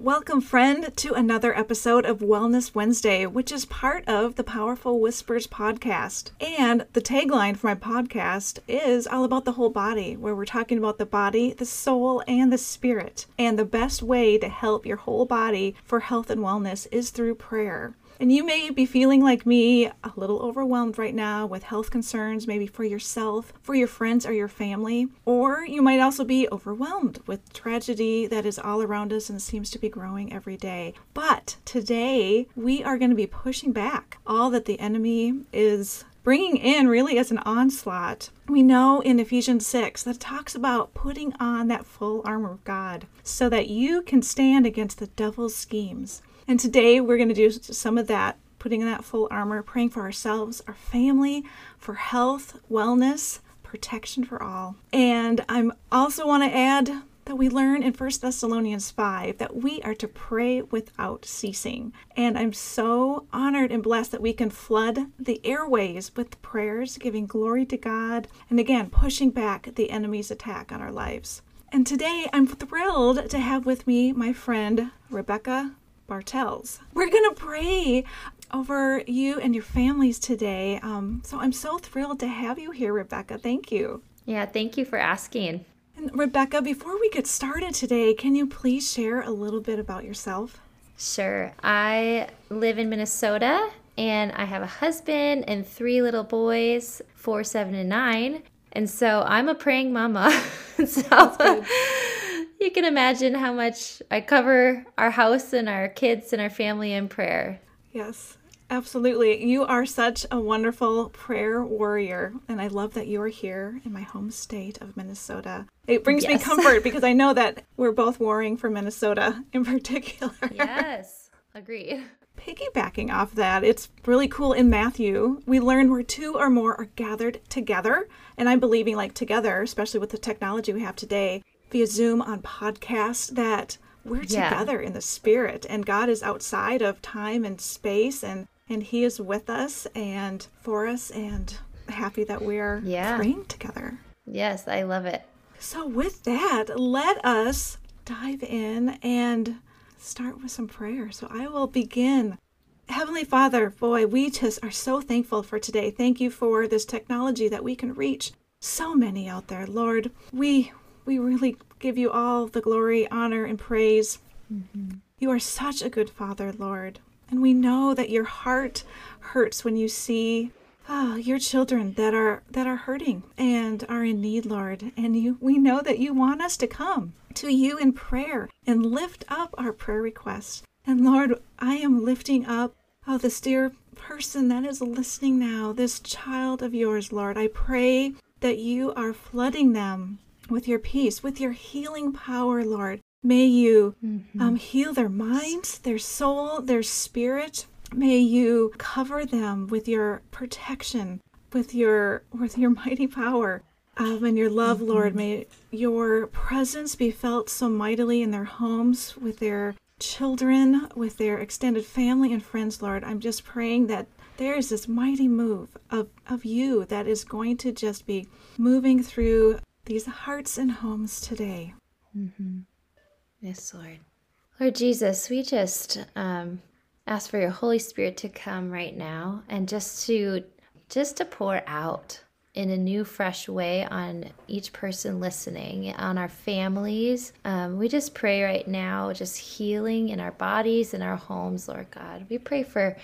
Welcome, friend, to another episode of Wellness Wednesday, which is part of the Powerful Whispers podcast. And the tagline for my podcast is all about the whole body, where we're talking about the body, the soul, and the spirit. And the best way to help your whole body for health and wellness is through prayer. And you may be feeling like me, a little overwhelmed right now with health concerns, maybe for yourself, for your friends, or your family. Or you might also be overwhelmed with tragedy that is all around us and seems to be growing every day. But today, we are going to be pushing back all that the enemy is bringing in really as an onslaught. We know in Ephesians 6 that talks about putting on that full armor of God so that you can stand against the devil's schemes. And today we're going to do some of that, putting in that full armor, praying for ourselves, our family, for health, wellness, protection for all. And I'm also want to add that we learn in 1 Thessalonians 5 that we are to pray without ceasing. And I'm so honored and blessed that we can flood the airways with prayers, giving glory to God, and again, pushing back the enemy's attack on our lives. And today I'm thrilled to have with me my friend Rebecca Bartels. We're going to pray over you and your families today. Um, so I'm so thrilled to have you here, Rebecca. Thank you. Yeah, thank you for asking. And Rebecca, before we get started today, can you please share a little bit about yourself? Sure. I live in Minnesota and I have a husband and three little boys, four, seven, and nine. And so I'm a praying mama. so you can imagine how much I cover our house and our kids and our family in prayer. Yes, absolutely. You are such a wonderful prayer warrior, and I love that you are here in my home state of Minnesota. It brings yes. me comfort because I know that we're both warring for Minnesota in particular. Yes, agreed. Piggybacking off that, it's really cool in Matthew. We learn where two or more are gathered together, and I'm believing like together, especially with the technology we have today, via Zoom on podcast that we're yeah. together in the spirit and God is outside of time and space and and he is with us and for us and happy that we're yeah. praying together. Yes, I love it. So with that, let us dive in and start with some prayer. So I will begin. Heavenly Father, boy, we just are so thankful for today. Thank you for this technology that we can reach so many out there. Lord, we we really give you all the glory, honor, and praise. Mm-hmm. You are such a good Father, Lord. And we know that your heart hurts when you see oh, your children that are that are hurting and are in need, Lord. And you we know that you want us to come to you in prayer and lift up our prayer requests. And Lord, I am lifting up oh this dear person that is listening now, this child of yours, Lord. I pray that you are flooding them with your peace, with your healing power, Lord. May you mm-hmm. um, heal their minds, their soul, their spirit. May you cover them with your protection, with your with your mighty power. Um, and your love, mm-hmm. Lord, may your presence be felt so mightily in their homes, with their children, with their extended family and friends, Lord. I'm just praying that there is this mighty move of, of you that is going to just be moving through these hearts and homes today. Mm-hmm. Yes, Lord. Lord Jesus, we just um, ask for your Holy Spirit to come right now and just to just to pour out in a new, fresh way on each person listening, on our families. Um, we just pray right now, just healing in our bodies and our homes, Lord God. We pray for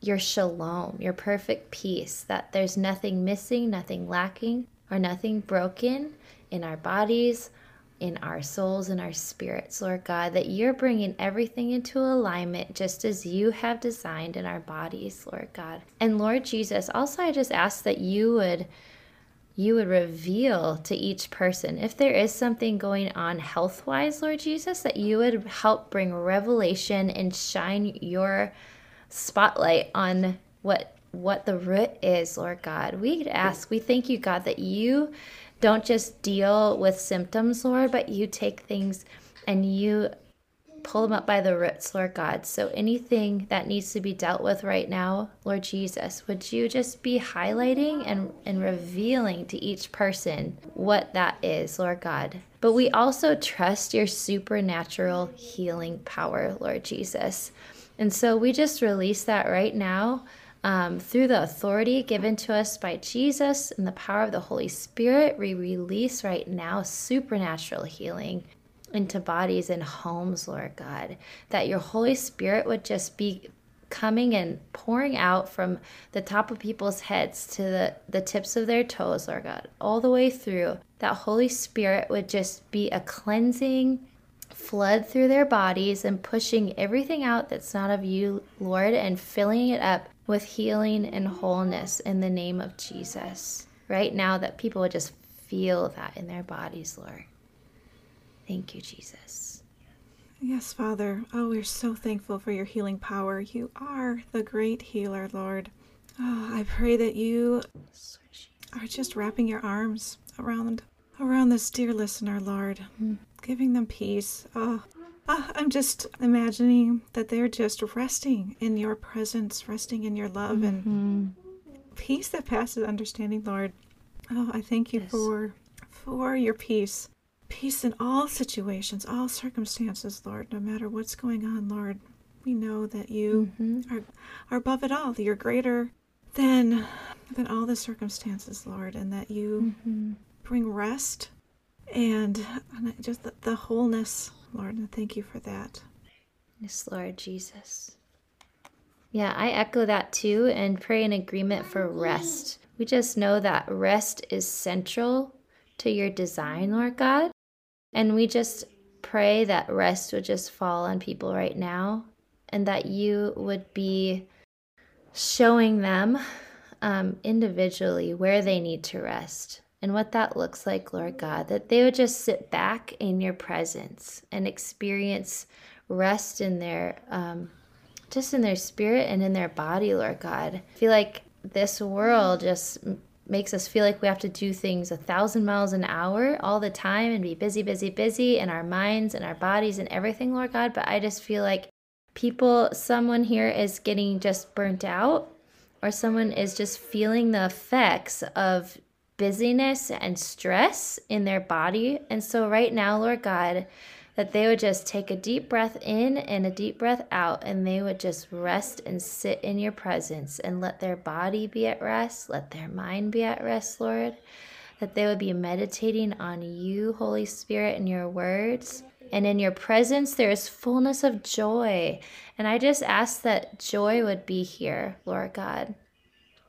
your shalom, your perfect peace, that there's nothing missing, nothing lacking, or nothing broken in our bodies, in our souls, in our spirits, Lord God, that you're bringing everything into alignment just as you have designed in our bodies, Lord God. And Lord Jesus, also I just ask that you would you would reveal to each person if there is something going on health wise, Lord Jesus, that you would help bring revelation and shine your spotlight on what what the root is, Lord God. We ask, we thank you, God, that you don't just deal with symptoms, Lord, but you take things and you pull them up by the roots, Lord God. So anything that needs to be dealt with right now, Lord Jesus, would you just be highlighting and, and revealing to each person what that is, Lord God. But we also trust your supernatural healing power, Lord Jesus. And so we just release that right now um, through the authority given to us by Jesus and the power of the Holy Spirit. We release right now supernatural healing into bodies and homes, Lord God, that your Holy Spirit would just be coming and pouring out from the top of people's heads to the, the tips of their toes, Lord God, all the way through. That Holy Spirit would just be a cleansing flood through their bodies and pushing everything out that's not of you, Lord, and filling it up with healing and wholeness in the name of Jesus. Right now, that people would just feel that in their bodies, Lord. Thank you, Jesus. Yes, Father. Oh, we're so thankful for your healing power. You are the great healer, Lord. Oh, I pray that you are just wrapping your arms around around this dear listener, Lord, mm. giving them peace. Oh, oh, I'm just imagining that they're just resting in your presence, resting in your love mm-hmm. and peace that passes understanding, Lord. Oh, I thank you yes. for for your peace peace in all situations, all circumstances, Lord, no matter what's going on, Lord. We know that you mm-hmm. are, are above it all, that you're greater than than all the circumstances, Lord, and that you mm-hmm. bring rest and, and just the, the wholeness, Lord, and thank you for that. Yes, Lord Jesus. Yeah, I echo that too and pray in agreement for rest. We just know that rest is central to your design, Lord God. And we just pray that rest would just fall on people right now and that you would be showing them um, individually where they need to rest and what that looks like, Lord God, that they would just sit back in your presence and experience rest in their, um, just in their spirit and in their body, Lord God. I feel like this world just makes us feel like we have to do things a thousand miles an hour all the time and be busy, busy, busy in our minds and our bodies and everything, Lord God. But I just feel like people, someone here is getting just burnt out, or someone is just feeling the effects of busyness and stress in their body. And so, right now, Lord God, that they would just take a deep breath in and a deep breath out, and they would just rest and sit in your presence and let their body be at rest, let their mind be at rest, Lord. That they would be meditating on you, Holy Spirit, and your words. And in your presence, there is fullness of joy. And I just ask that joy would be here, Lord God.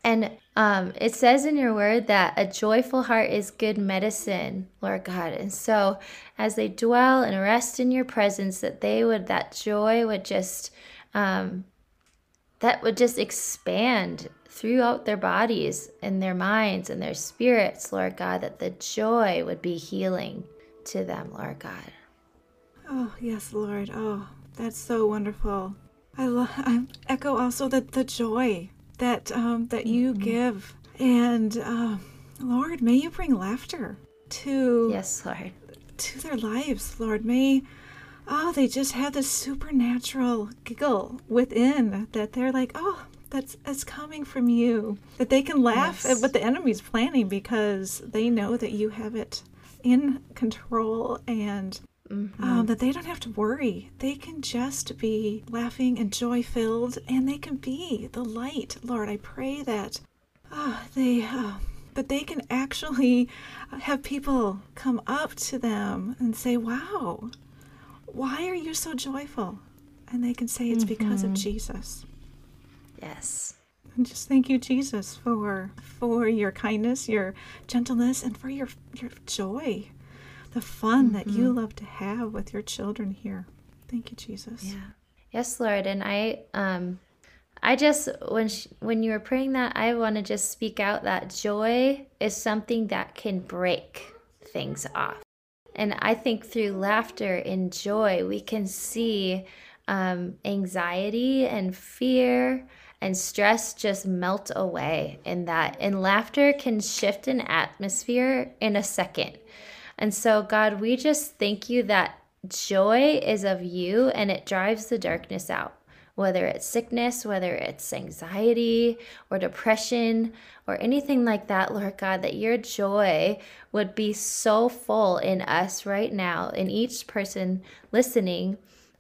And um, it says in your word that a joyful heart is good medicine, Lord God. And so as they dwell and rest in your presence, that they would, that joy would just, um, that would just expand throughout their bodies and their minds and their spirits, Lord God, that the joy would be healing to them, Lord God. Oh, yes, Lord. Oh, that's so wonderful. I, lo- I echo also that the joy that um, that you mm-hmm. give. And uh, Lord, may you bring laughter to yes, Lord, to their lives. Lord, may oh they just have this supernatural giggle within that they're like oh that's that's coming from you that they can laugh yes. at what the enemy's planning because they know that you have it in control and Mm-hmm. Um, that they don't have to worry. They can just be laughing and joy filled, and they can be the light. Lord, I pray that uh, they uh, that they can actually have people come up to them and say, "Wow, why are you so joyful?" And they can say it's mm-hmm. because of mm-hmm. Jesus. Yes. And just thank you, Jesus, for for your kindness, your gentleness, and for your your joy the fun mm-hmm. that you mm-hmm. love to have with your children here. Thank you, Jesus. Yeah. Yes, Lord. And I, um, I just when she, when you were praying that, I want to just speak out that joy is something that can break things off. And I think through laughter and joy, we can see um, anxiety and fear and stress just melt away in that. And laughter can shift an atmosphere in a second. And so, God, we just thank you that joy is of you and it drives the darkness out whether it's sickness, whether it's anxiety or depression or anything like that, Lord God, that your joy would be so full in us right now, in each person listening,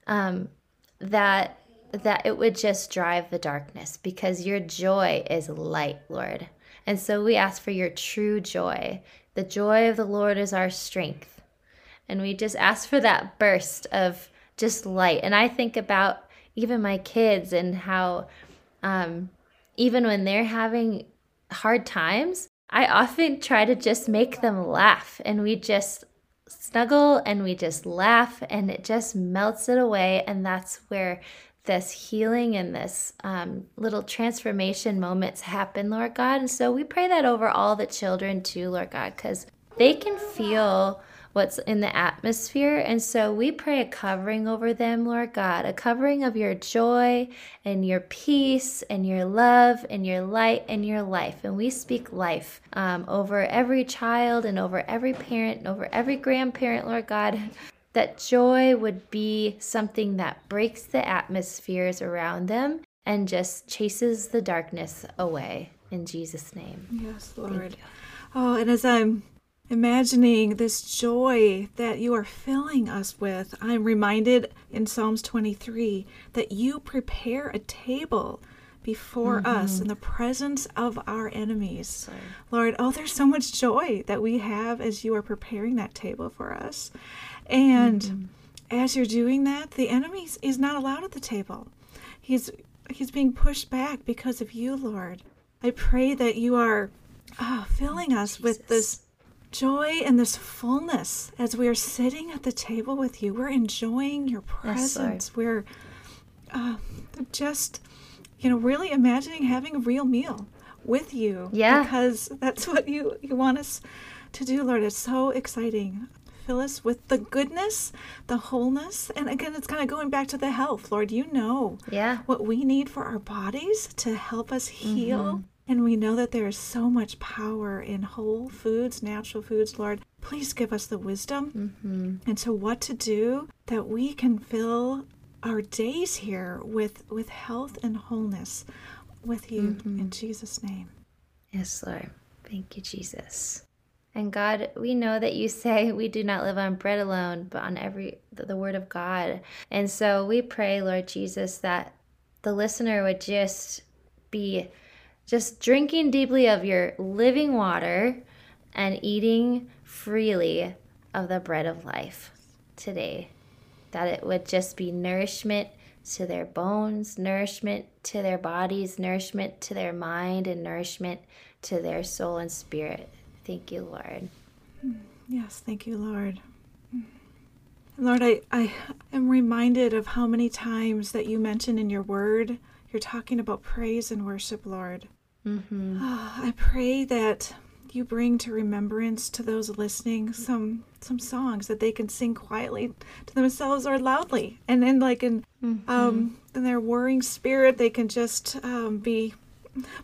um, that that it would just drive the darkness because your joy is light, Lord. And so we ask for your true joy. The joy of the Lord is our strength. And we just ask for that burst of just light. And I think about even my kids and how um, even when they're having hard times, I often try to just make them laugh and we just snuggle and we just laugh and it just melts it away. And that's where this healing and this um, little transformation moments happen, Lord God. And so we pray that over all the children too, Lord God, because they can feel what's in the atmosphere. And so we pray a covering over them, Lord God, a covering of your joy and your peace and your love and your light and your life. And we speak life um, over every child and over every parent and over every grandparent, Lord God. That joy would be something that breaks the atmospheres around them and just chases the darkness away. In Jesus' name. Yes, Lord. Oh, and as I'm imagining this joy that you are filling us with, I'm reminded in Psalms 23 that you prepare a table before mm-hmm. us in the presence of our enemies. Lord, oh, there's so much joy that we have as you are preparing that table for us. And mm-hmm. as you're doing that, the enemy is not allowed at the table. He's he's being pushed back because of you, Lord. I pray that you are oh, filling us Jesus. with this joy and this fullness as we are sitting at the table with you. We're enjoying your presence. Yes, we're uh, just, you know, really imagining having a real meal with you. Yeah. Because that's what you, you want us to do, Lord. It's so exciting. Fill us with the goodness, the wholeness. And again, it's kind of going back to the health. Lord, you know yeah. what we need for our bodies to help us heal. Mm-hmm and we know that there is so much power in whole foods, natural foods, Lord. Please give us the wisdom mm-hmm. and what to do that we can fill our days here with with health and wholeness with you mm-hmm. in Jesus' name. Yes, Lord. Thank you, Jesus. And God, we know that you say we do not live on bread alone, but on every the word of God. And so we pray, Lord Jesus, that the listener would just be just drinking deeply of your living water and eating freely of the bread of life today. That it would just be nourishment to their bones, nourishment to their bodies, nourishment to their mind, and nourishment to their soul and spirit. Thank you, Lord. Mm, yes, thank you, Lord. Mm. Lord, I, I am reminded of how many times that you mention in your word you're talking about praise and worship, Lord. Mm-hmm. Oh, I pray that you bring to remembrance to those listening some some songs that they can sing quietly to themselves or loudly, and then like in mm-hmm. um, in their warring spirit, they can just um, be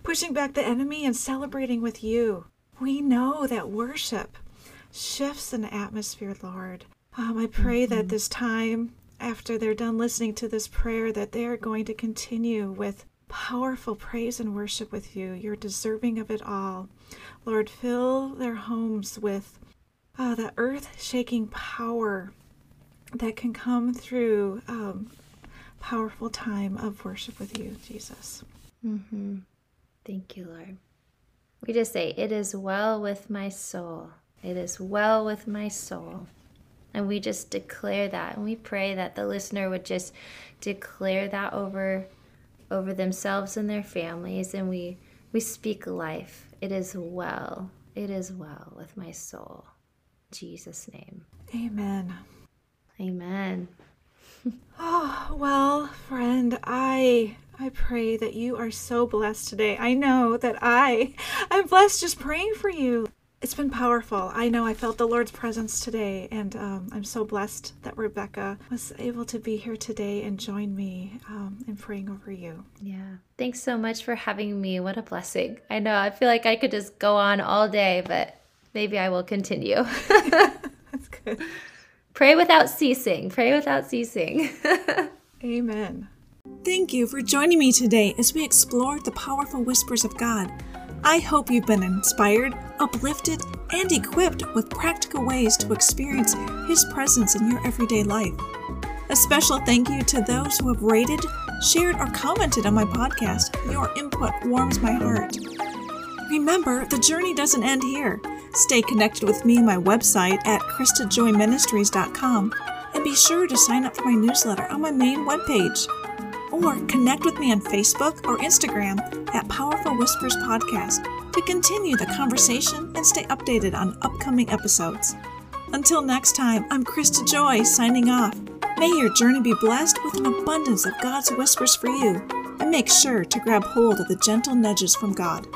pushing back the enemy and celebrating with you. We know that worship shifts an atmosphere, Lord. Um, I pray mm-hmm. that this time after they're done listening to this prayer that they are going to continue with powerful praise and worship with you. You're deserving of it all. Lord, fill their homes with uh, the earth shaking power that can come through um, powerful time of worship with you, Jesus. Mm-hmm. Thank you, Lord. We just say, It is well with my soul. It is well with my soul. And we just declare that. And we pray that the listener would just declare that over over themselves and their families and we we speak life. It is well. It is well with my soul. In Jesus name. Amen. Amen. oh, well, friend, I I pray that you are so blessed today. I know that I I'm blessed just praying for you it's been powerful. I know I felt the Lord's presence today, and um, I'm so blessed that Rebecca was able to be here today and join me um, in praying over you. Yeah. Thanks so much for having me. What a blessing. I know I feel like I could just go on all day, but maybe I will continue. That's good. Pray without ceasing. Pray without ceasing. Amen. Thank you for joining me today as we explore the powerful whispers of God. I hope you've been inspired, uplifted, and equipped with practical ways to experience His presence in your everyday life. A special thank you to those who have rated, shared, or commented on my podcast. Your input warms my heart. Remember, the journey doesn't end here. Stay connected with me on my website at KristaJoyMinistries.com and be sure to sign up for my newsletter on my main webpage. Or connect with me on Facebook or Instagram at Powerful Whispers Podcast to continue the conversation and stay updated on upcoming episodes. Until next time, I'm Krista Joy signing off. May your journey be blessed with an abundance of God's whispers for you, and make sure to grab hold of the gentle nudges from God.